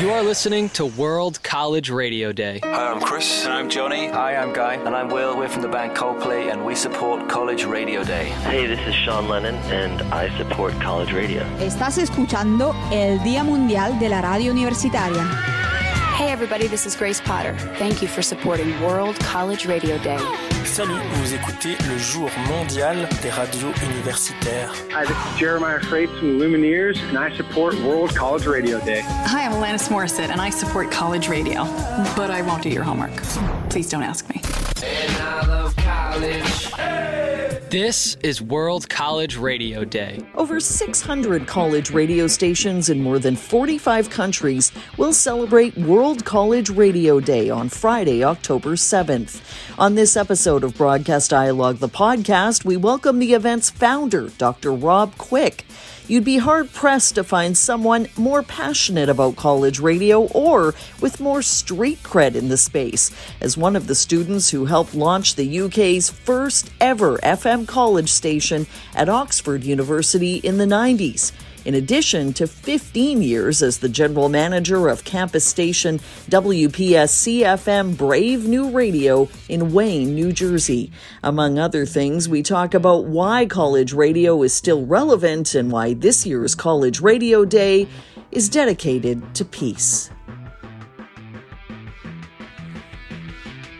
You are listening to World College Radio Day. Hi, I'm Chris. And I'm Johnny. Hi, I'm Guy. And I'm Will. We're from the band Coldplay, and we support College Radio Day. Hey, this is Sean Lennon, and I support College Radio. Estás escuchando el Día Mundial de la Radio Universitaria. Hey, everybody, this is Grace Potter. Thank you for supporting World College Radio Day. Salut, vous écoutez le jour mondial des radios universitaires. Hi, this is Jeremiah Freites from Lumineers, and I support World College Radio Day. Hi, I'm Alanis Morissette, and I support college radio. But I won't do your homework. Please don't ask me. And I love college. This is World College Radio Day. Over 600 college radio stations in more than 45 countries will celebrate World College Radio Day on Friday, October 7th. On this episode of Broadcast Dialogue, the podcast, we welcome the event's founder, Dr. Rob Quicke. You'd be hard pressed to find someone more passionate about college radio or with more street cred in the space. As one of the students who helped launch the UK's first ever FM college station at Oxford University in the 90s in addition to 15 years as the general manager of campus station WPSC FM Brave New Radio in Wayne, New Jersey. Among other things, we talk about why college radio is still relevant and why this year's College Radio Day is dedicated to peace.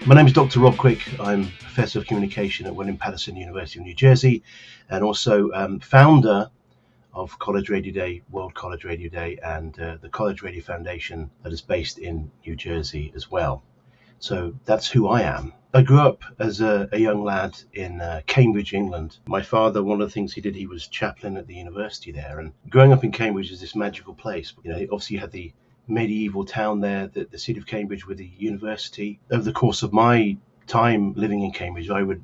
My name is Dr. Rob Quicke. I'm Professor of Communication at William Paterson University of New Jersey and also um, founder of College Radio Day, World College Radio Day, and uh, the College Radio Foundation that is based in New Jersey as well. So that's who I am. I grew up as a, a young lad in uh, Cambridge, England. My father, one of the things he did, he was chaplain at the university there. And growing up in Cambridge is this magical place. You know, obviously you had the medieval town there, the, the city of Cambridge with the university. Over the course of my time living in Cambridge, I would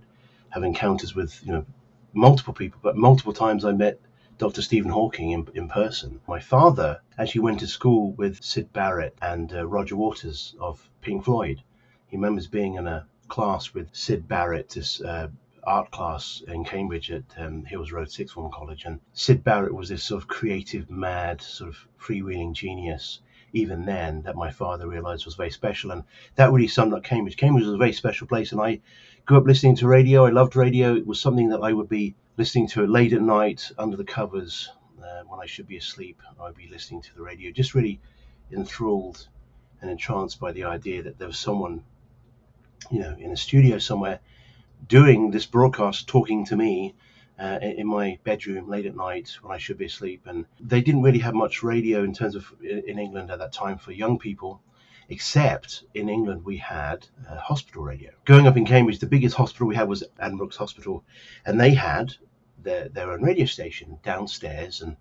have encounters with, you know, multiple people, but multiple times I met Dr. Stephen Hawking in, in person. My father actually went to school with Syd Barrett and uh, Roger Waters of Pink Floyd. He remembers being in a class with Syd Barrett, this uh, art class in Cambridge at um, Hills Road Sixth Form College. And Syd Barrett was this sort of creative, mad, sort of freewheeling genius even then that my father realized was very special. And that really summed up Cambridge. Cambridge was a very special place. And I grew up listening to radio. I loved radio. It was something that I would be listening to late at night under the covers uh, when I should be asleep. I'd be listening to the radio, just really enthralled and entranced by the idea that there was someone, you know, in a studio somewhere doing this broadcast, talking to me uh, in my bedroom late at night when I should be asleep. And they didn't really have much radio in terms of in England at that time for young people except in England we had a hospital radio. Growing up in Cambridge, the biggest hospital we had was Addenbrooke's Hospital, and they had their, their own radio station downstairs and,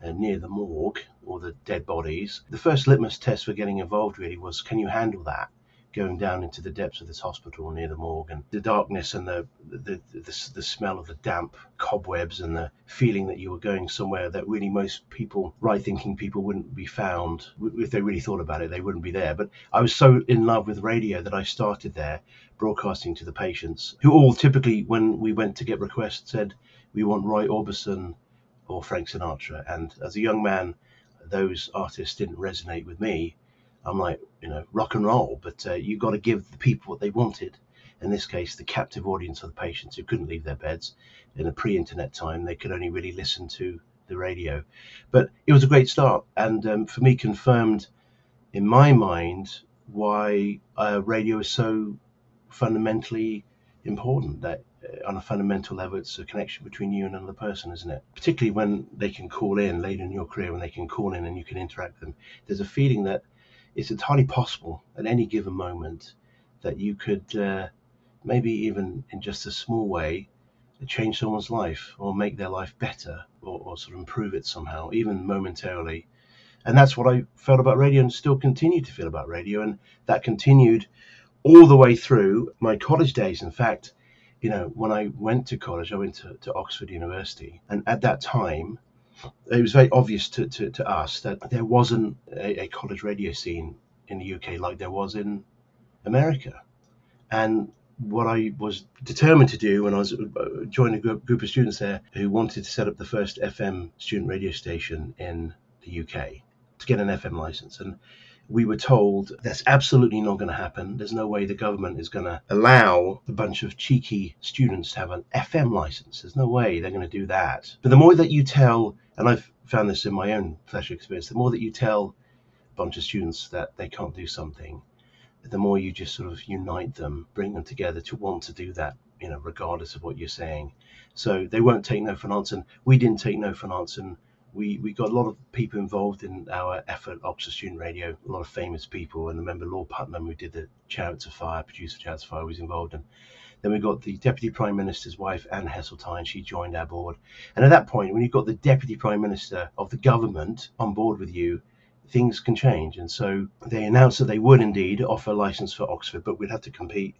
and near the morgue or the dead bodies. The first litmus test for getting involved really was can you handle that? Going down into the depths of this hospital near the morgue and the darkness and the the, the, the smell of the damp cobwebs and the feeling that you were going somewhere that really most people right thinking people wouldn't be found. If they really thought about it they wouldn't be there. But i was so in love with radio that i started there broadcasting to the patients who all typically when we went to get requests said we want roy orbison or frank sinatra. And as a young man those artists didn't resonate with me I'm like, you know, rock and roll, but uh, you've got to give the people what they wanted. In this case, the captive audience of the patients who couldn't leave their beds in a pre-internet time, they could only really listen to the radio. But it was a great start, and um, for me, confirmed in my mind why uh, radio is so fundamentally important. That uh, on a fundamental level, it's a connection between you and another person, isn't it? Particularly when they can call in later in your career, when they can call in and you can interact with them. There's a feeling that it's entirely possible at any given moment that you could uh, maybe even in just a small way change someone's life or make their life better or, or, sort of improve it somehow, even momentarily. And that's what I felt about radio and still continue to feel about radio. And that continued all the way through my college days. In fact, you know, when I went to college, I went to, to Oxford University. And at that time, it was very obvious to, to, to us that there wasn't a, a, college radio scene in the UK like there was in America. And what I was determined to do when I was uh, joined a group, group of students there who wanted to set up the first FM student radio station in the UK. to get an FM license. And we were told that's absolutely not going to happen. There's no way the government is going to allow a bunch of cheeky students to have an FM license. There's no way they're going to do that. But the more that you tell, and I've found this in my own pleasure experience, the more that you tell a bunch of students that they can't do something, the more you just sort of unite them, bring them together to want to do that, you know, regardless of what you're saying. So they won't take no for an answer. We didn't take no for an answer. We, we got a lot of people involved in our effort, Oxford Student Radio, a lot of famous people. And I remember Lord Puttnam, who did the Chariots of Fire, producer Chariots of Fire, was involved. And then we got the Deputy Prime Minister's wife, Anne Heseltine. She joined our board. And at that point, when you've got the Deputy Prime Minister of the government on board with you, things can change. And so they announced that they would indeed offer a license for Oxford, but we'd have to compete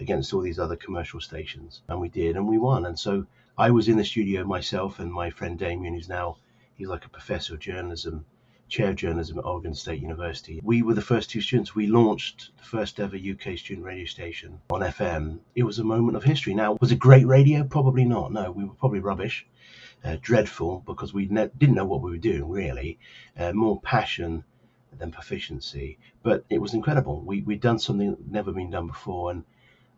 against all these other commercial stations. And we did, and we won. And so I was in the studio myself and my friend Damien, who's now he's like a professor of journalism, chair of journalism at Oregon State University. We were the first two students. We launched the first ever UK student radio station on FM. It was a moment of history. Now, was it great radio? Probably not. No, we were probably rubbish. Uh, dreadful because we ne- didn't know what we were doing really. Uh, more passion than proficiency, but it was incredible. We we'd done something that never been done before, and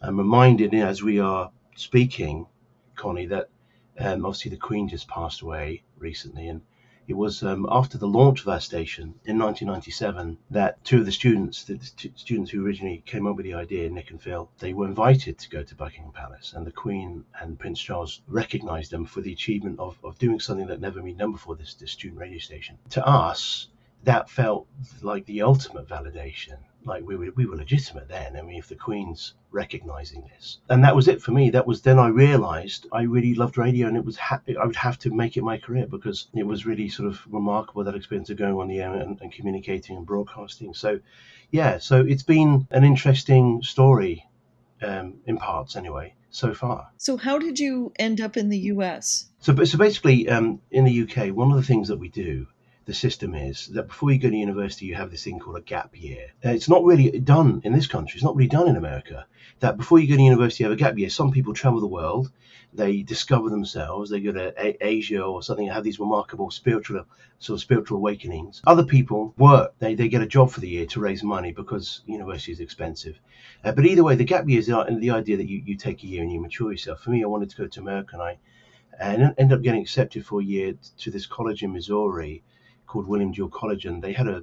I'm reminded as we are speaking, Connie, that um, obviously the Queen just passed away recently, and it was um, after the launch of our station in 1997 that two of the students, the students who originally came up with the idea, Nick and Phil, they were invited to go to Buckingham Palace, and the Queen and Prince Charles recognised them for the achievement of, of doing something that never been done before. This, this student radio station. To us, that felt like the ultimate validation like we were we were legitimate then. I mean, if the Queen's recognizing this, and that was it for me. That was then I realised I really loved radio, and it was ha- I would have to make it my career because it was really sort of remarkable that experience of going on the air and, and communicating and broadcasting. So, yeah, so it's been an interesting story um, in parts anyway so far. So, how did you end up in the U.S.? So, so basically, um, in the UK, one of the things that we do the system is that before you go to university, you have this thing called a gap year. Uh, it's not really done in this country. It's not really done in America. That before you go to university, you have a gap year. Some people travel the world, they discover themselves, they go to a- Asia or something, and have these remarkable spiritual sort of spiritual awakenings. Other people work. They, they get a job for the year to raise money because university is expensive. Uh, but either way, the gap year is the, the idea that you, you take a year and you mature yourself. For me, I wanted to go to America and I and ended up getting accepted for a year to this college in Missouri called William Jewell College, and they had a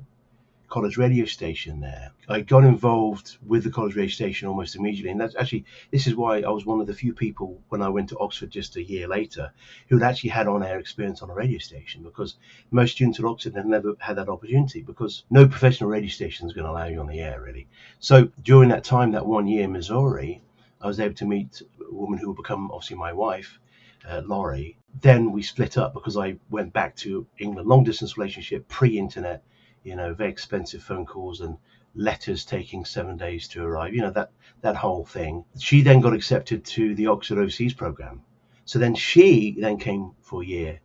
college radio station there. I got involved with the college radio station almost immediately, and that's actually this is why I was one of the few people when I went to Oxford just a year later who had actually had on-air experience on a radio station because most students at Oxford had never had that opportunity because no professional radio station is going to allow you on the air really. So during that time, that one year in Missouri, I was able to meet a woman who would become obviously my wife, uh, Laurie. Then we split up because I went back to England, long distance relationship, pre internet, you know, very expensive phone calls and letters taking seven days to arrive, you know, that, that whole thing. She then got accepted to the Oxford Overseas Program. So then she then came for a year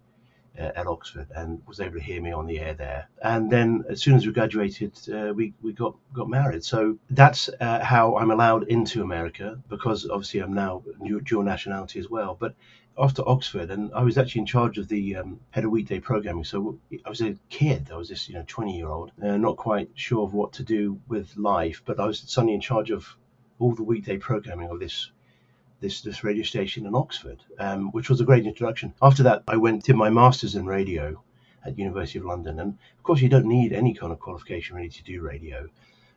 uh, at Oxford and was able to hear me on the air there. And then as soon as we graduated, uh, we, we got, got married. So that's uh, how I'm allowed into America because obviously I'm now dual nationality as well. But after Oxford, and I was actually in charge of the um, head of weekday programming. So I was a kid. I was this, you know, 20 year old, uh, not quite sure of what to do with life, but I was suddenly in charge of all the weekday programming of this this this radio station in Oxford, um, which was a great introduction. After that, I went to my masters in radio at University of London, and of course, you don't need any kind of qualification really to do radio.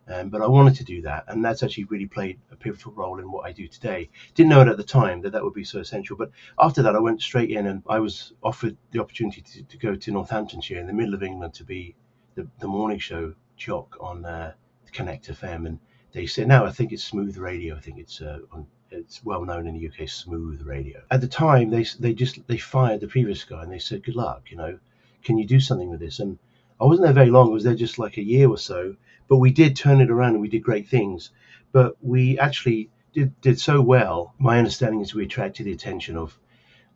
Um, but I wanted to do that, and that's actually really played a pivotal role in what I do today. Didn't know it at the time that that would be so essential, but after that, I went straight in and I was offered the opportunity to, to go to Northamptonshire in the middle of England to be the, the morning show jock on uh, Connect FM, and they said now I think it's Smooth Radio. I think it's uh, on, it's well known in the UK, Smooth Radio. At the time, they they just they fired the previous guy and they said, "Good luck, you know, can you do something with this?" And I wasn't there very long. I was there just like a year or so, but we did turn it around and we did great things. But we actually did did so well. My understanding is we attracted the attention of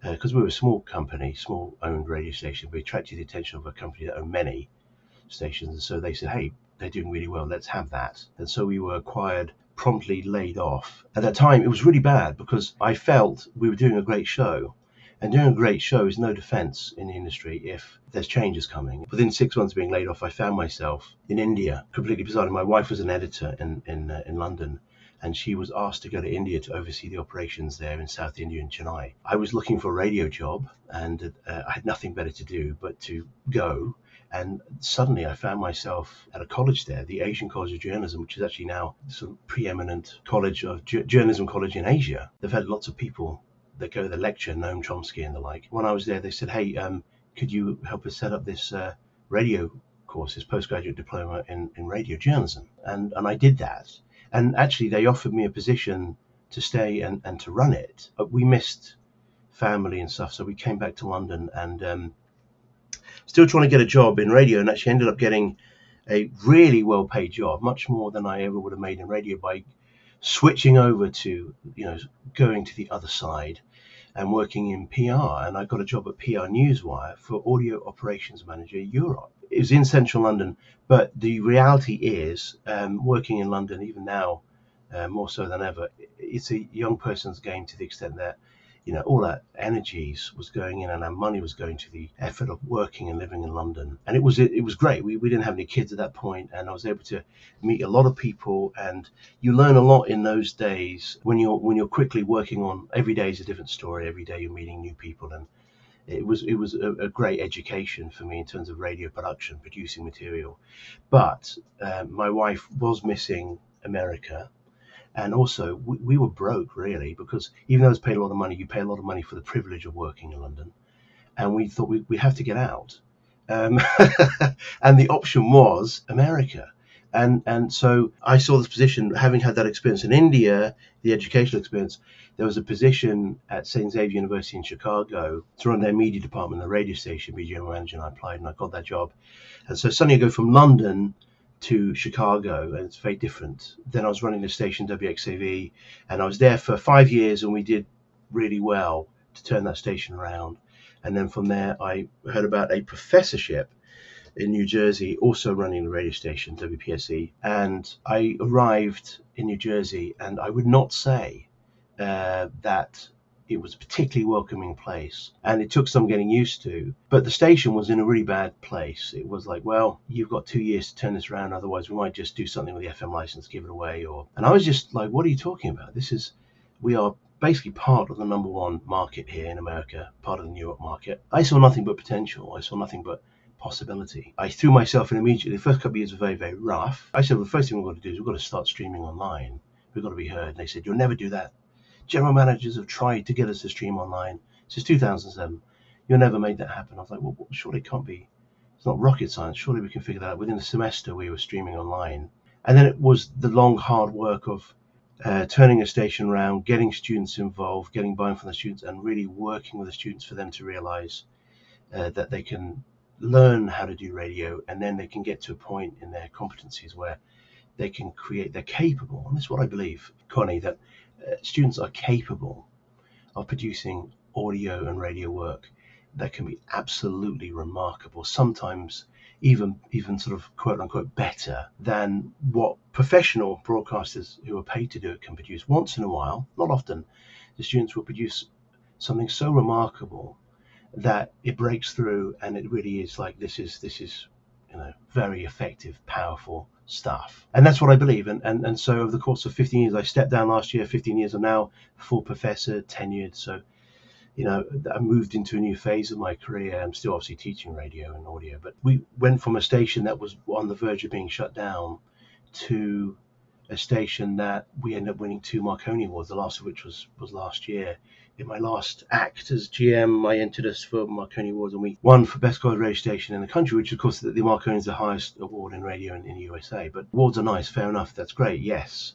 because uh, we were a small company, small owned radio station. We attracted the attention of a company that owned many stations, and so they said, "Hey, they're doing really well. Let's have that." And so we were acquired promptly laid off. At that time, it was really bad because I felt we were doing a great show, And doing a great show is no defense in the industry if there's changes coming. Within six months of being laid off, I found myself in India, completely bizarre. My wife was an editor in, in, uh, in London, and she was asked to go to India to oversee the operations there in South India in Chennai. I was looking for a radio job, and uh, I had nothing better to do but to go. And suddenly I found myself at a college there, the Asian College of Journalism, which is actually now of preeminent college of journalism college in Asia. They've had lots of people that go to the lecture, Noam Chomsky and the like. When I was there, they said, "Hey, um, could you help us set up this uh, radio course, this postgraduate diploma in, in radio journalism?" And and I did that. And actually, they offered me a position to stay and, and to run it. But we missed family and stuff, so we came back to London and um, still trying to get a job in radio, and actually ended up getting a really well paid job, much more than I ever would have made in radio by switching over to you know going to the other side and working in PR. And I got a job at PR Newswire for audio operations manager Europe. It was in central London, but the reality is, um, working in London, even now, uh, more so than ever, it's a young person's game to the extent that you know, all our energies was going in and our money was going to the effort of working and living in London. And it was it, it was great. We, we didn't have any kids at that point and I was able to meet a lot of people and you learn a lot in those days when you're when you're quickly working on every day is a different story. Every day you're meeting new people and it was it was a, a great education for me in terms of radio production, producing material. But uh, my wife was missing America and also we, we, were broke really because even though it's paid a lot of money, you pay a lot of money for the privilege of working in London, and we thought we, we have to get out, um, and the option was America. And, and so I saw this position, having had that experience in India, the educational experience, there was a position at St. Xavier University in Chicago to run their media department, the radio station, be general manager, and I applied and I got that job. And so suddenly I go from London to Chicago, and it's very different. Then I was running the station WXAV, and I was there for five years, and we did really well to turn that station around. And then from there, I heard about a professorship in New Jersey, also running the radio station WPSC. And I arrived in New Jersey, and I would not say uh, that it was a particularly welcoming place and it took some getting used to. But the station was in a really bad place. It was like, well, you've got two years to turn this around, otherwise we might just do something with the FM license, give it away or and I was just like, what are you talking about? This is we are basically part of the number one market here in America, part of the New York market. I saw nothing but potential. I saw nothing but possibility. I threw myself in immediately. The first couple of years were very, very rough. I said, well, the first thing we've got to do is we've got to start streaming online. We've got to be heard. And they said, you'll never do that general managers have tried to get us to stream online since 2007. You'll never make that happen. I was like, well, surely it can't be. It's not rocket science. Surely we can figure that out. Within a semester, we were streaming online. And then it was the long, hard work of uh, turning a station around, getting students involved, getting buy-in from the students, and really working with the students for them to realize uh, that they can learn how to do radio, and then they can get to a point in their competencies where they can create. They're capable, and this is what I believe, Connie, that Uh, students are capable of producing audio and radio work that can be absolutely remarkable. Sometimes even even sort of quote unquote better than what professional broadcasters who are paid to do it can produce. Once in a while, not often, the students will produce something so remarkable that it breaks through and it really is like this is this is you know very effective, powerful stuff. And that's what I believe. And, and, and so over the course of 15 years, I stepped down last year, 15 years, I'm now full professor, tenured. So, you know, I moved into a new phase of my career. I'm still obviously teaching radio and audio, but we went from a station that was on the verge of being shut down to a station that we ended up winning two Marconi Awards, the last of which was, was last year in my last act as GM, I entered us for Marconi Awards and we won for Best College Radio Station in the country, which of course the, the Marconi is the highest award in radio in, in the USA. But awards are nice, fair enough, that's great, yes.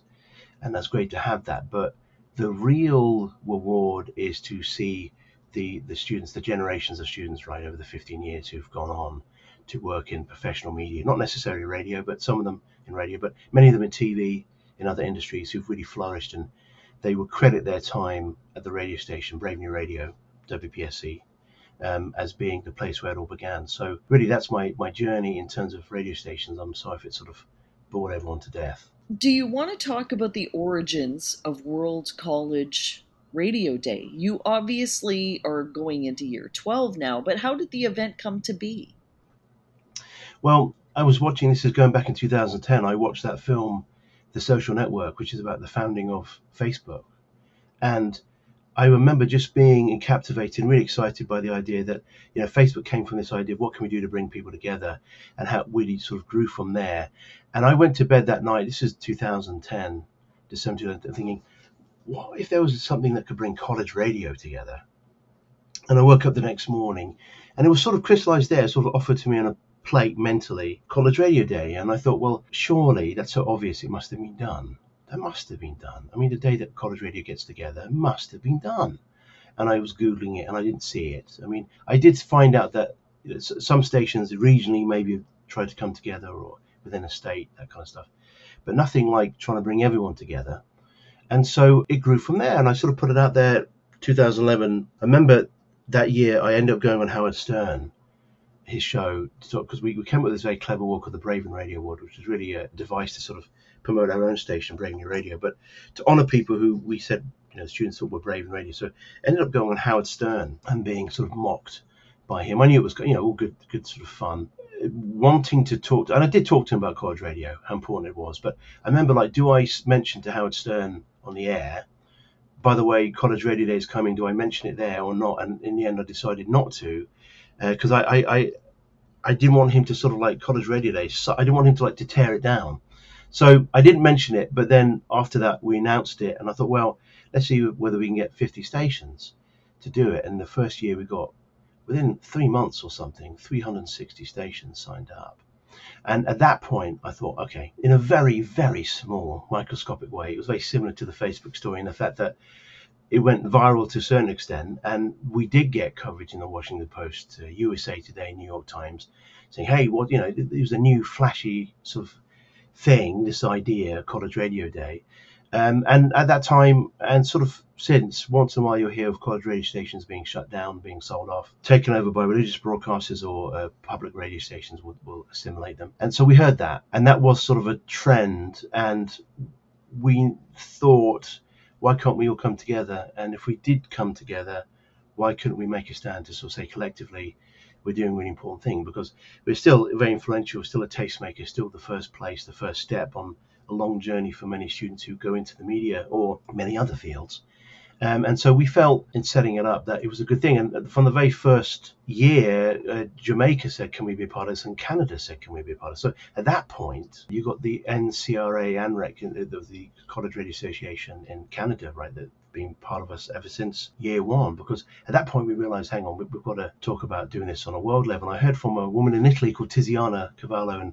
And that's great to have that. But the real reward is to see the, the students, the generations of students, right, over the 15 years who've gone on to work in professional media, not necessarily radio, but some of them in radio, but many of them in TV, in other industries who've really flourished and they would credit their time at the radio station, Brave New Radio, WPSC, um, as being the place where it all began. So really, that's my my journey in terms of radio stations. I'm sorry if it sort of bored everyone to death. Do you want to talk about the origins of World College Radio Day. You obviously are going into year 12 now, but how did the event come to be? Well, I was watching this is going back in 2010. I watched that film, The Social Network, which is about the founding of Facebook. And I remember just being captivated and really excited by the idea that you know Facebook came from this idea of what can we do to bring people together, and how it really sort of grew from there. And I went to bed that night. This is 2010, December 2010, thinking, what if there was something that could bring college radio together? And I woke up the next morning, and it was sort of crystallized there, sort of offered to me on a plate mentally, college radio day. And I thought, well, surely that's so obvious it must have been done. That must have been done. I mean, the day that college radio gets together must have been done. And I was Googling it and I didn't see it. I mean, I did find out that you know, some stations regionally maybe tried to come together or within a state, that kind of stuff. But nothing like trying to bring everyone together. And so it grew from there. And I sort of put it out there 2011. I remember that year I ended up going on Howard Stern his show because we, we came up with this very clever walk of the Brave New Radio Award, which was really a device to sort of promote our own station, Brave New Radio, but to honour people who we said, you know, students thought were Braven Radio. So ended up going on Howard Stern and being sort of mocked by him. I knew it was, you know, all good, good sort of fun. Wanting to talk, to, and I did talk to him about college radio, how important it was. But I remember, like, do I mention to Howard Stern on the air? By the way, college radio day is coming. Do I mention it there or not? And in the end, I decided not to because uh, I, I, I didn't want him to sort of like college radio day. So I didn't want him to like to tear it down. So I didn't mention it, but then after that we announced it, and I thought, well, let's see whether we can get 50 stations to do it. And the first year we got, within three months or something, 360 stations signed up. And at that point, I thought, okay, in a very, very small microscopic way, it was very similar to the Facebook story in the fact that it went viral to a certain extent, and we did get coverage in the Washington Post, uh, USA Today, New York Times, saying, "Hey, what you know, it was a new flashy sort of thing, this idea, College Radio Day." Um, and at that time, and sort of since, once in a while you'll hear of college radio stations being shut down, being sold off, taken over by religious broadcasters or uh, public radio stations will, will assimilate them. And so we heard that, and that was sort of a trend. And we thought, why can't we all come together? And if we did come together, why couldn't we make a stand to sort of say collectively, we're doing a really important thing because we're still very influential, still a tastemaker, still the first place, the first step on a long journey for many students who go into the media or many other fields. Um, and so we felt in setting it up that it was a good thing. And from the very first year, uh, Jamaica said, Can we be part of this? And Canada said, Can we be part of this? So at that point, you got the NCRA, ANREC, uh, the College Radio Association in Canada, right, that been part of us ever since year one because at that point we realized hang on we, have got to talk about doing this on a world level i heard from a woman in italy called tiziana cavallo and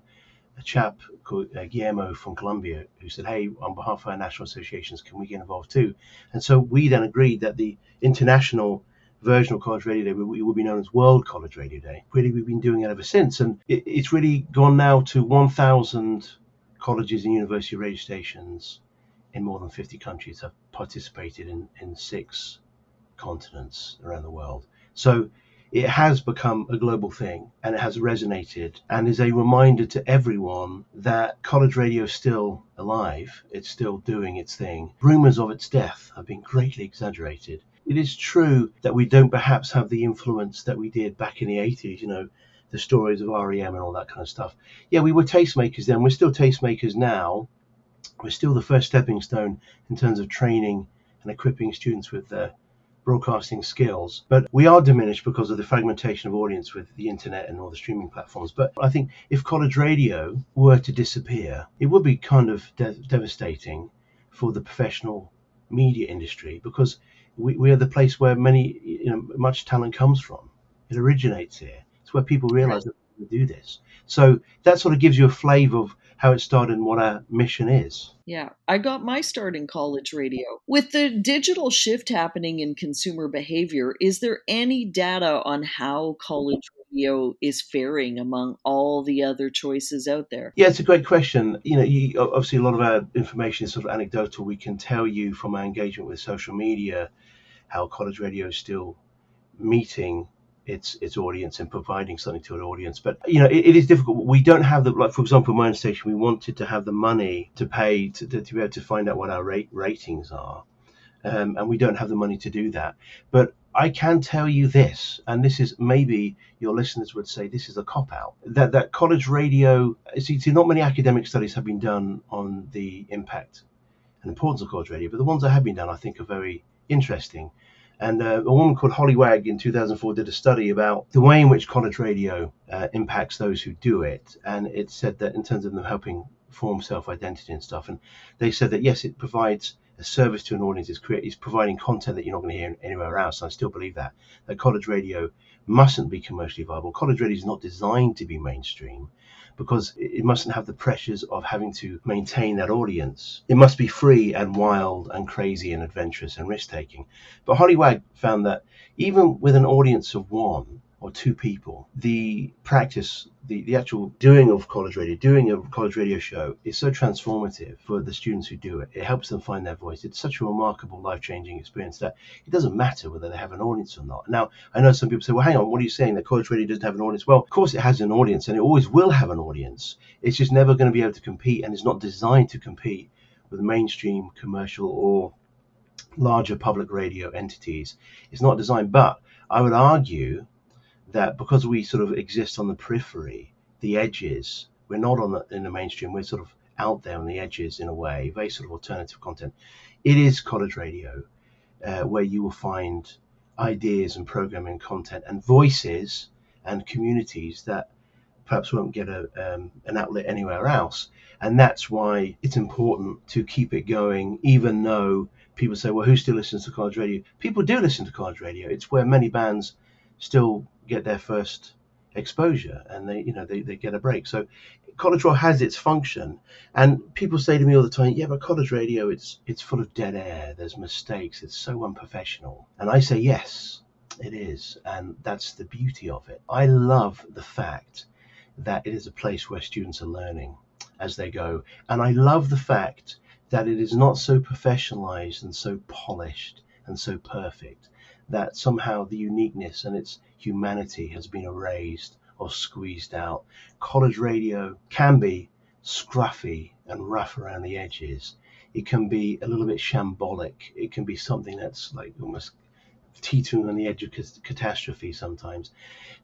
a chap called uh, Guillermo from Colombia who said, "Hey, on behalf of our national associations, can we get involved too?" And so we then agreed that the international version of College Radio Day would be known as World College Radio Day. Really, we've been doing it ever since, and it, it's really gone now to 1,000 colleges and university radio stations in more than 50 countries have participated in, in six continents around the world. So it has become a global thing and it has resonated and is a reminder to everyone that college radio is still alive. It's still doing its thing. Rumors of its death have been greatly exaggerated. It is true that we don't perhaps have the influence that we did back in the 80s, you know, the stories of REM and all that kind of stuff. Yeah, we were tastemakers then. We're still tastemakers now. We're still the first stepping stone in terms of training and equipping students with the broadcasting skills. But we are diminished because of the fragmentation of audience with the internet and all the streaming platforms. But I think if college radio were to disappear, it would be kind of de- devastating for the professional media industry because we, we are the place where many, you know, much talent comes from. It originates here. It's where people realize that we do this. So that sort of gives you a flavor of how it started and what our mission is. Yeah, I got my start in college radio. With the digital shift happening in consumer behavior, is there any data on how college radio is faring among all the other choices out there? Yeah, it's a great question. You know, you, obviously a lot of our information is sort of anecdotal. We can tell you from our engagement with social media how college radio is still meeting its its audience and providing something to an audience. But you know, it, it is difficult. We don't have the like, for example, my own station. We wanted to have the money to pay to, to, to be able to find out what our rate ratings are. um, and we don't have the money to do that. But I can tell you this, and this is maybe your listeners would say this is a cop out that that college radio. See, see, not many academic studies have been done on the impact and importance of college radio, but the ones that have been done, I think, are very interesting. And uh, a woman called Holly Wagg in 2004 did a study about the way in which college radio uh, impacts those who do it. And it said that in terms of them helping form self identity and stuff. And they said that yes, it provides a service to an audience. is create, it's providing content that you're not going to hear anywhere else. I still believe that. That college radio mustn't be commercially viable. College radio is not designed to be mainstream because it mustn't have the pressures of having to maintain that audience. It must be free and wild and crazy and adventurous and risk taking. But Holly Wag found that even with an audience of one, or two people, the practice, the, the actual doing of college radio, doing a college radio show is so transformative for the students who do it. It helps them find their voice. It's such a remarkable, life changing experience that it doesn't matter whether they have an audience or not. Now, I know some people say, well, hang on, what are you saying? That college radio doesn't have an audience? Well, of course it has an audience and it always will have an audience. It's just never going to be able to compete and it's not designed to compete with mainstream commercial or larger public radio entities. It's not designed, but I would argue that because we sort of exist on the periphery, the edges, we're not on the, in the mainstream, we're sort of out there on the edges in a way, very sort of alternative content. It is college radio uh, where you will find ideas and programming content and voices and communities that perhaps won't get a, um, an outlet anywhere else. And that's why it's important to keep it going, even though people say, well, who still listens to college radio? People do listen to college radio. It's where many bands still get their first exposure and they you know they, they get a break. So college radio has its function. And people say to me all the time yeah but college radio it's it's full of dead air. There's mistakes. It's so unprofessional. And i say yes it is. And that's the beauty of it. I love the fact that it is a place where students are learning as they go. And i love the fact that it is not so professionalized and so polished and so perfect that somehow the uniqueness and its humanity has been erased or squeezed out. College radio can be scruffy and rough around the edges. It can be a little bit shambolic. It can be something that's like almost teetering on the edge of catastrophe sometimes.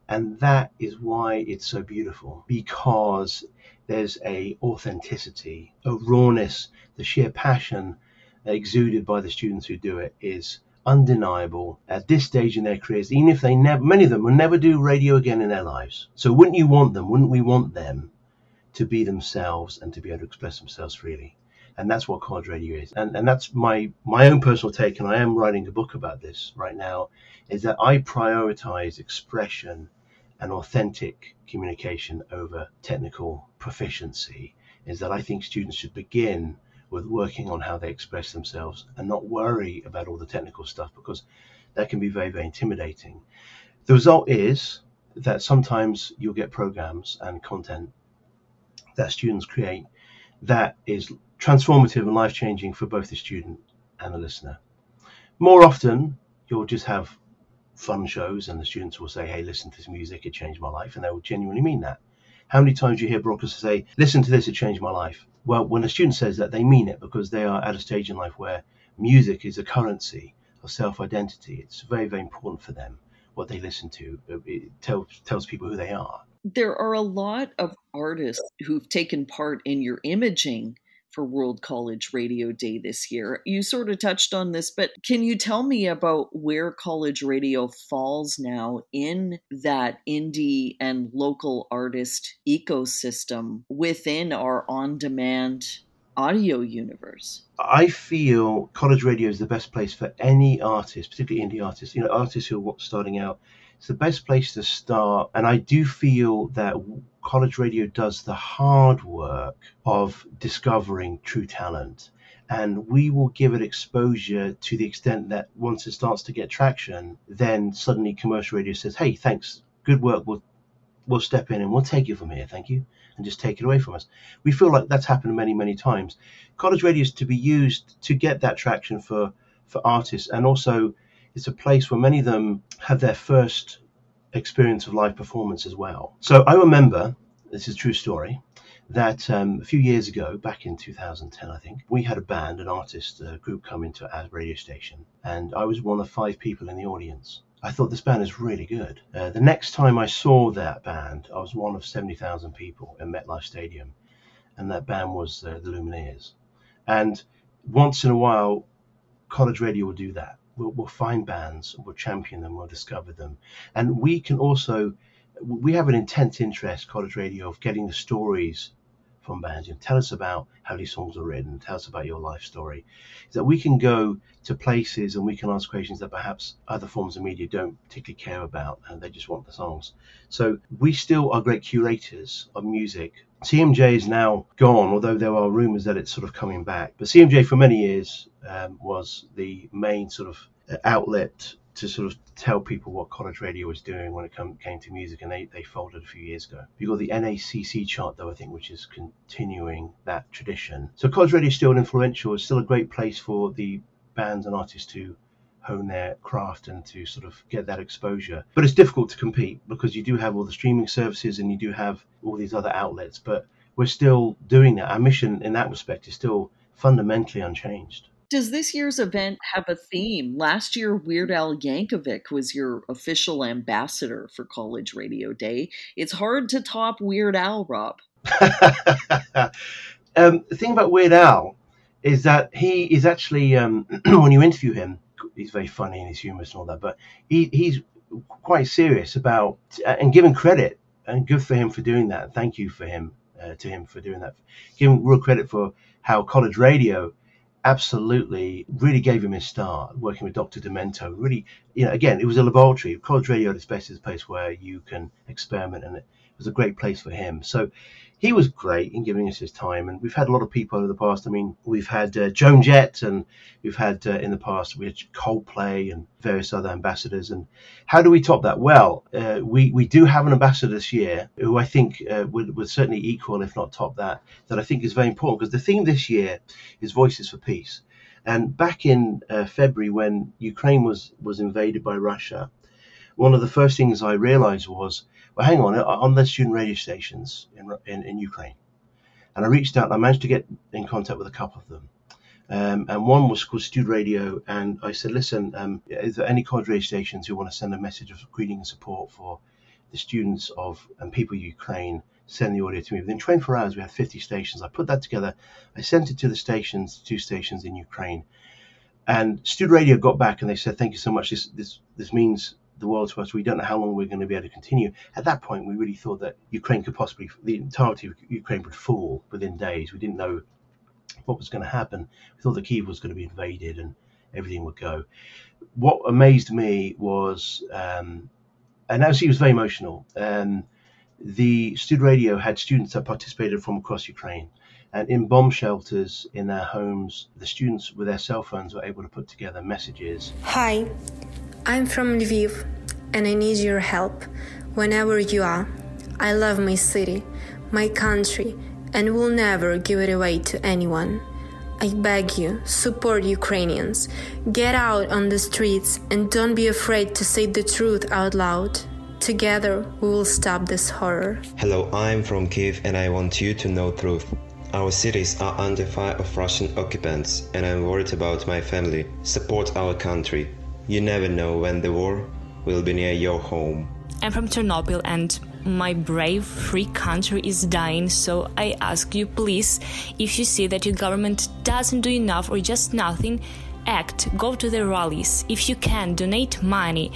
And that is why it's so beautiful because there's a authenticity, a rawness, the sheer passion exuded by the students who do it is undeniable at this stage in their careers, even if they never, many of them will never do radio again in their lives. So wouldn't you want them, wouldn't we want them to be themselves and to be able to express themselves freely? And that's what college radio is. And, and that's my, my own personal take, and I am writing a book about this right now, is that I prioritize expression and authentic communication over technical proficiency. Is that I think students should begin with working on how they express themselves and not worry about all the technical stuff because that can be very, very intimidating. The result is that sometimes you'll get programs and content that students create that is transformative and life changing for both the student and the listener. More often, you'll just have fun shows and the students will say, Hey, listen to this music, it changed my life. And they will genuinely mean that. How many times do you hear broadcasters say, Listen to this, it changed my life? Well, when a student says that, they mean it because they are at a stage in life where music is a currency of self identity. It's very, very important for them what they listen to. It tells, tells people who they are. There are a lot of artists who've taken part in your imaging for World College Radio Day this year. You sort of touched on this, but can you tell me about where college radio falls now in that indie and local artist ecosystem within our on demand audio universe? I feel college radio is the best place for any artist, particularly indie artists, you know, artists who are starting out. It's the best place to start. And I do feel that college radio does the hard work of discovering true talent. And we will give it exposure to the extent that once it starts to get traction, then suddenly commercial radio says, hey, thanks, good work. We'll, we'll step in and we'll take you from here. Thank you. And just take it away from us. We feel like that's happened many, many times. College radio is to be used to get that traction for, for artists. And also, it's a place where many of them have their first experience of live performance as well. So I remember, this is a true story, that um, a few years ago, back in 2010, I think, we had a band, an artist a group come into our radio station, and I was one of five people in the audience. I thought this band is really good. Uh, the next time I saw that band, I was one of 70,000 people in MetLife Stadium, and that band was uh, the Lumineers. And once in a while, college radio will do that. We'll, we'll find bands, we'll champion them, we'll discover them, and we can also we have an intense interest, college radio, of getting the stories from bands. You know, tell us about how these songs are written. Tell us about your life story. Is that we can go to places and we can ask questions that perhaps other forms of media don't particularly care about, and they just want the songs. So we still are great curators of music. CMJ is now gone, although there are rumours that it's sort of coming back. But CMJ for many years um, was the main sort of outlet to sort of tell people what college radio was doing when it come, came to music, and they, they folded a few years ago. You've got the NACC chart, though, I think, which is continuing that tradition. So college radio is still influential. It's still a great place for the bands and artists to hone their craft and to sort of get that exposure. But it's difficult to compete because you do have all the streaming services and you do have all these other outlets. But we're still doing that. Our mission in that respect is still fundamentally unchanged. Does this year's event have a theme? Last year, Weird Al Yankovic was your official ambassador for College Radio Day. It's hard to top Weird Al, Rob. um, the thing about Weird Al is that he is actually, um, when you interview him, he's very funny and he's humorous and all that, but he, he's quite serious about uh, and giving credit and good for him for doing that. Thank you for him uh, to him for doing that. Give him real credit for how college radio absolutely really gave him his start working with Dr. Demento. Really, you know, again, it was a laboratory. College radio is a place where you can experiment, and it was a great place for him. So he was great in giving us his time. And we've had a lot of people over the past. I mean, we've had uh, Joan Jett, and we've had uh, in the past we had Coldplay and various other ambassadors. And how do we top that? Well, uh, we we do have an ambassador this year who I think uh, would would certainly equal, if not top that. That I think is very important because the theme this year is Voices for Peace. And back in uh, February, when Ukraine was was invaded by Russia, one of the first things I realized was well, hang on, on the student radio stations in, in, in Ukraine. And I reached out and I managed to get in contact with a couple of them. Um, and one was called Stud Radio. And I said, listen, um, is there any college radio stations who want to send a message of greeting and support for the students of and people of Ukraine? Send the audio to me. Within 24 hours, we had 50 stations. I put that together. I sent it to the stations, two stations in Ukraine. And Stud Radio got back and they said, thank you so much. This, this, this means the world to us. We don't know how long we're going to be able to continue. At that point, we really thought that Ukraine could possibly, the entirety of Ukraine would fall within days. We didn't know what was going to happen. We thought that Kiev was going to be invaded and everything would go. What amazed me was, um, and actually, was very emotional. Um, the Stud Radio had students that participated from across Ukraine. And in bomb shelters in their homes, the students with their cell phones were able to put together messages. Hi, I'm from Lviv and I need your help whenever you are. I love my city, my country, and will never give it away to anyone. I beg you, support Ukrainians. Get out on the streets and don't be afraid to say the truth out loud. Together, we will stop this horror. Hello, I'm from Kiev and I want you to know truth. Our cities are under fire of Russian occupants and I'm worried about my family. Support our country. You never know when the war will be near your home. I'm from Chernobyl and my brave free country is dying, so I ask you please, if you see that your government doesn't do enough or just nothing, act, go to the rallies. If you can, donate money,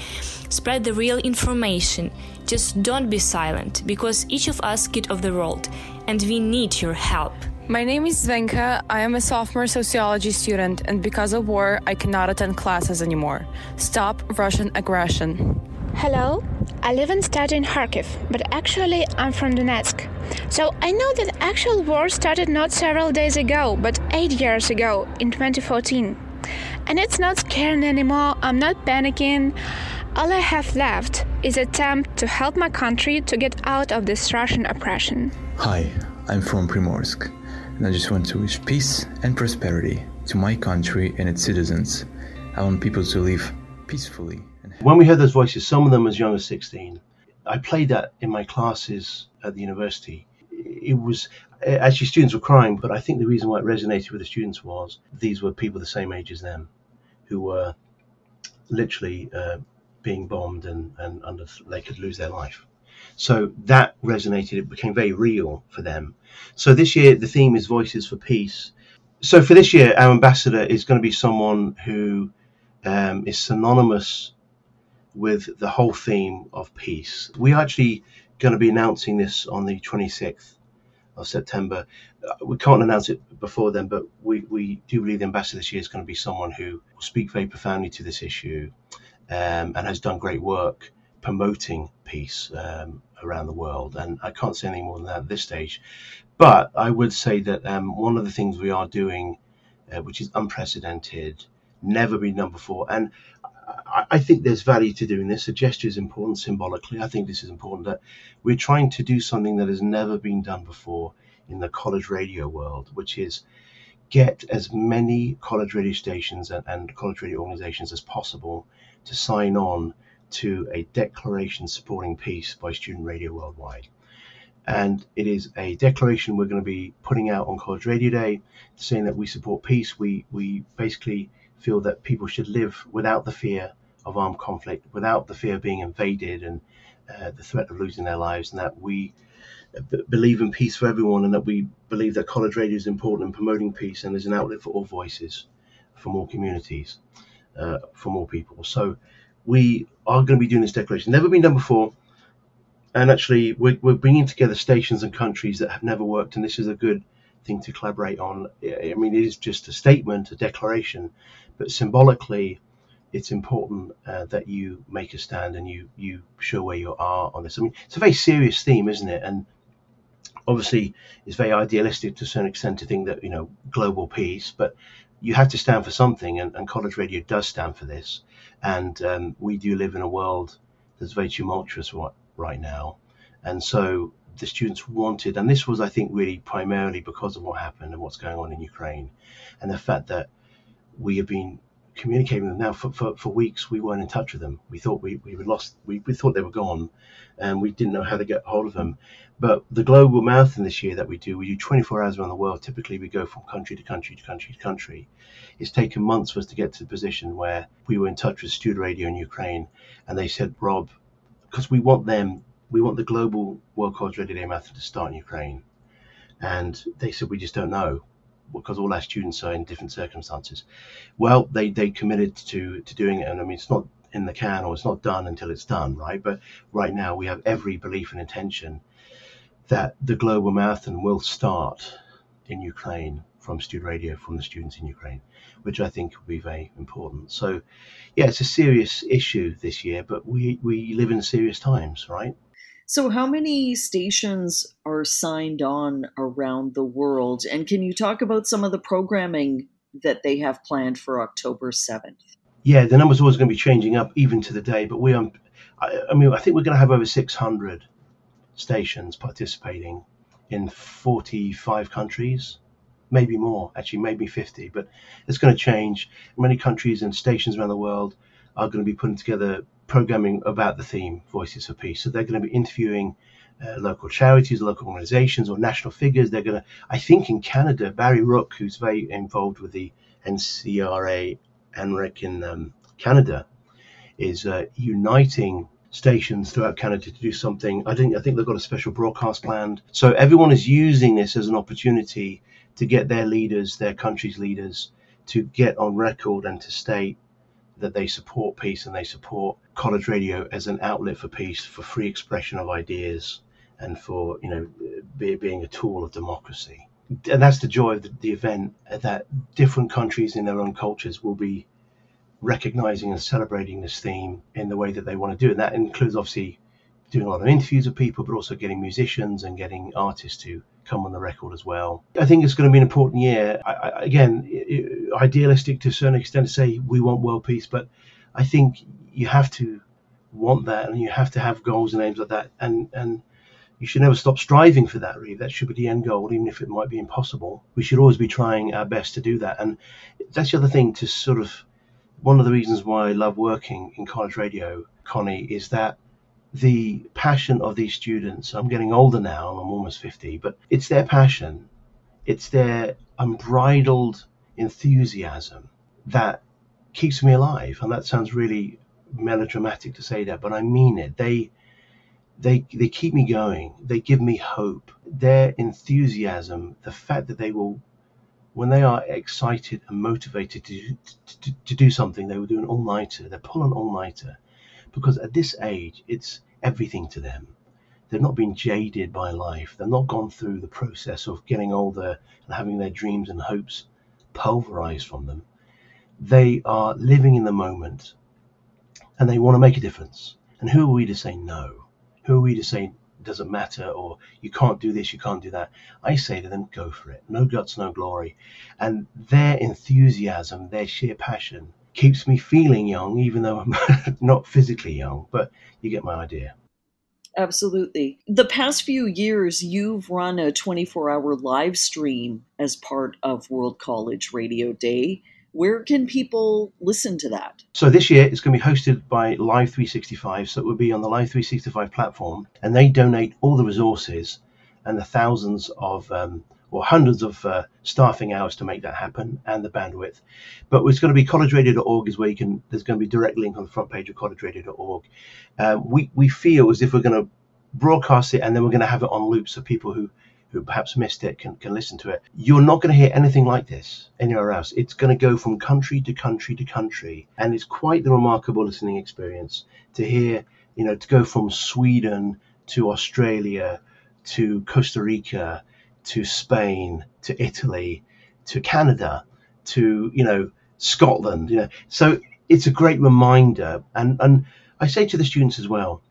spread the real information. Just don't be silent, because each of us kid of the world, and we need your help. My name is Zvenka. I am a sophomore sociology student, and because of war, I cannot attend classes anymore. Stop Russian aggression. Hello, I live and study in Kharkiv, but actually I'm from Donetsk. So I know that actual war started not several days ago, but eight years ago, in 2014. And it's not scary anymore, I'm not panicking. All I have left is attempt to help my country to get out of this Russian oppression. Hi, I'm from Primorsk and I just want to wish peace and prosperity to my country and its citizens. I want people to live peacefully. When we heard those voices, some of them as young as 16, I played that in my classes at the university. It was, actually students were crying, but I think the reason why it resonated with the students was these were people the same age as them who were literally uh, being bombed and, and under, they could lose their life. So that resonated, it became very real for them. So this year, the theme is Voices for Peace. So for this year, our ambassador is going to be someone who um, is synonymous with the whole theme of peace. We're actually going to be announcing this on the 26th of September. Uh, we can't announce it before then, but we, we do believe the ambassador this year is going to be someone who will speak very profoundly to this issue um, and has done great work promoting peace um, around the world. And I can't say anything more than that at this stage. But I would say that um, one of the things we are doing, uh, which is unprecedented, never been done before, and I, I think there's value to doing this. A gesture is important symbolically. I think this is important that we're trying to do something that has never been done before in the college radio world, which is get as many college radio stations and, and college radio organizations as possible to sign on to a declaration supporting peace by Student Radio Worldwide. And it is a declaration we're going to be putting out on College Radio Day saying that we support peace. We, we basically feel that people should live without the fear of armed conflict, without the fear of being invaded and uh, the threat of losing their lives, and that we uh, b- believe in peace for everyone, and that we believe that college radio is important in promoting peace and is an outlet for all voices, for more communities, uh, for more people. So we are going to be doing this declaration. Never been done before. And actually, we're, we're bringing together stations and countries that have never worked, and this is a good thing to collaborate on. I mean, it is just a statement, a declaration, but symbolically, it's important uh, that you make a stand and you you show where you are on this. I mean, it's a very serious theme, isn't it? And obviously, it's very idealistic to a certain extent to think that you know global peace, but you have to stand for something, and, and college radio does stand for this. And um, we do live in a world that's very tumultuous right, right now, and so the students wanted, and this was, I think, really primarily because of what happened and what's going on in Ukraine, and the fact that we have been communicating with them now for, for, for weeks. We weren't in touch with them. We thought we, we were lost. We, we thought they were gone, and we didn't know how to get hold of them. But the global marathon this year that we do, we do 24 hours around the world. Typically, we go from country to country to country to country. It's taken months for us to get to the position where we were in touch with Student Radio in Ukraine, and they said, Rob, because we want them, we want the global World College Radio Day Marathon to start in Ukraine. And they said, we just don't know because all our students are in different circumstances. Well, they, they committed to, to doing it. And I mean, it's not in the can or it's not done until it's done, right? But right now we have every belief and intention that the global marathon will start in Ukraine from Student Radio, from the students in Ukraine, which I think will be very important. So, yeah, it's a serious issue this year, but we, we live in serious times, right? So, how many stations are signed on around the world? And can you talk about some of the programming that they have planned for October 7th? Yeah, the number's always going to be changing up even to the day, but we are, I, I mean, I think we're going to have over 600 stations participating in 45 countries, maybe more, actually, maybe 50, but it's going to change. Many countries and stations around the world are going to be putting together programming about the theme Voices for Peace. So they're going to be interviewing uh, local charities, local organizations, or national figures. They're going to, I think, in Canada, Barry Rooke, who's very involved with the NCRA NREC in um, Canada, is uh, uniting stations throughout Canada to do something. I think I think they've got a special broadcast planned. So everyone is using this as an opportunity to get their leaders, their country's leaders, to get on record and to state that they support peace and they support college radio as an outlet for peace, for free expression of ideas, and for you know be, being a tool of democracy. And that's the joy of the, the event that different countries in their own cultures will be recognizing and celebrating this theme in the way that they want to do. And that includes obviously doing a lot of interviews with people, but also getting musicians and getting artists to come on the record as well. I think it's going to be an important year. I, I, again, idealistic to a certain extent to say we want world peace, but I think you have to want that and you have to have goals and aims like that. And, and you should never stop striving for that, really. That should be the end goal, even if it might be impossible. We should always be trying our best to do that. And that's the other thing to sort of one of the reasons why I love working in college radio, Connie, is that the passion of these students. I'm getting older now, I'm almost 50, but it's their passion, it's their unbridled enthusiasm that keeps me alive. And that sounds really melodramatic to say that, but I mean it. They they they keep me going. They give me hope. Their enthusiasm, the fact that they will when they are excited and motivated to, to, to do something, they will do an all nighter. They pull an all nighter because at this age, it's everything to them. They've not been jaded by life. They've not gone through the process of getting older and having their dreams and hopes pulverized from them. They are living in the moment and they want to make a difference. And who are we to say no? Who are we to say doesn't matter or you can't do this, you can't do that? I say to them, go for it. No guts, no glory. And their enthusiasm, their sheer passion keeps me feeling young, even though I'm not physically young, but you get my idea. Absolutely. The past few years, you've run a 24 hour live stream as part of World College Radio Day. Where can people listen to that? So this year it's going to be hosted by Live 365. So it will be on the Live 365 platform, and they donate all the resources and the thousands of um, or hundreds of uh, staffing hours to make that happen and the bandwidth. But it's going to be collegeradio.org is where you can. There's going to be a direct link on the front page of collegeradio.org. Um, we we feel as if we're going to broadcast it and then we're going to have it on loop so people who who perhaps missed it can, can listen to it. You're not going to hear anything like this anywhere else. It's going to go from country to country to country, and it's quite the remarkable listening experience to hear, you know, to go from Sweden to Australia to Costa Rica to Spain to Italy to Canada to you know Scotland. You know, so it's a great reminder, and and I say to the students as well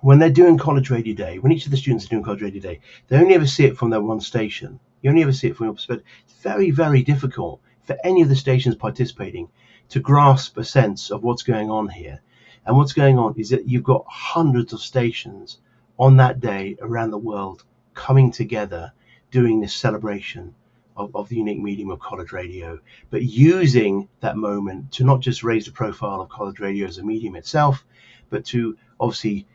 when they're doing college radio day, when each of the students are doing college radio day, they only ever see it from their one station. You only ever see it from your perspective. It's very, very difficult for any of the stations participating to grasp a sense of what's going on here. And what's going on is that you've got hundreds of stations on that day around the world coming together doing this celebration of, of, the unique medium of college radio, but using that moment to not just raise the profile of college radio as a medium itself, but to obviously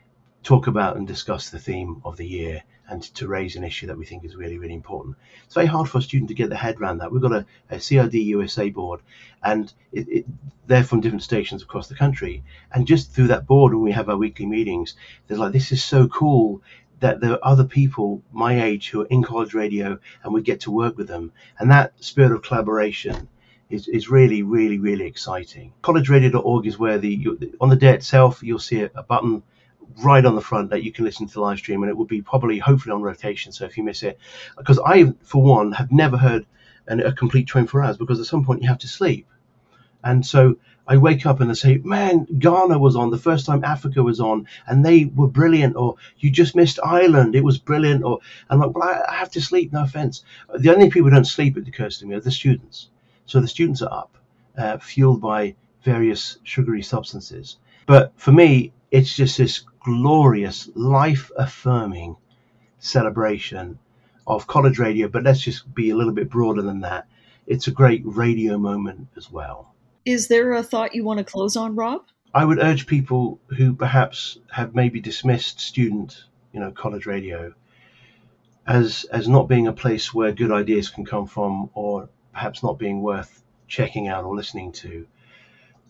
talk about and discuss the theme of the year and to raise an issue that we think is really, really important. It's very hard for a student to get their head around that. We've got a, a CRD USA board, and it, it, they're from different stations across the country. And just through that board, when we have our weekly meetings, there's like, this is so cool that there are other people my age who are in college radio, and we get to work with them. And that spirit of collaboration is, is really, really, really exciting. CollegeRadio.org is where the on the day itself you'll see a, a button right on the front that you can listen to the live stream, and it will be probably hopefully on rotation. So if you miss it, because I for one have never heard an, a complete 24 hours because at some point you have to sleep, and so I wake up and I say, "Man, Ghana was on the first time Africa was on, and they were brilliant." Or you just missed Ireland; it was brilliant. Or I'm like, "Well, I have to sleep." No offense. The only people who don't sleep, it occurs to me, are the students. So the students are up, uh, fueled by various sugary substances. But for me, it's just this glorious, life affirming celebration of college radio. But let's just be a little bit broader than that. It's a great radio moment as well. Is there a thought you want to close on, Rob? I would urge people who perhaps have maybe dismissed student, you know, college radio as as not being a place where good ideas can come from or perhaps not being worth checking out or listening to.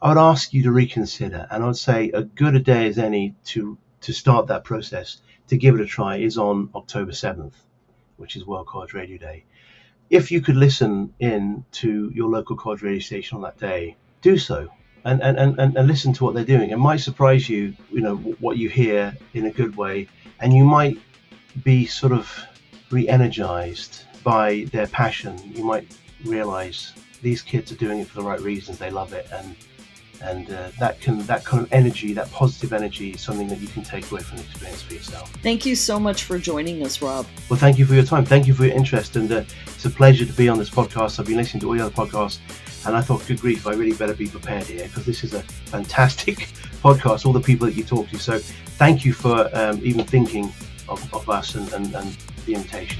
I would ask you to reconsider, and I would say a good a day as any to to start that process to give it a try is on October seventh, which is World College Radio Day. If you could listen in to your local college radio station on that day, do so and, and, and, and listen to what they're doing. It might surprise you, you know, what you hear in a good way, and you might be sort of re-energized by their passion. You might realize these kids are doing it for the right reasons. They love it, and and uh, that can that kind of energy, that positive energy, is something that you can take away from the experience for yourself. Thank you so much for joining us, Rob. Well, thank you for your time. Thank you for your interest, and uh, it's a pleasure to be on this podcast. I've been listening to all your other podcasts, and I thought, good grief, I really better be prepared here because this is a fantastic podcast. All the people that you talk to, so thank you for um, even thinking of, of us and, and, and the invitation.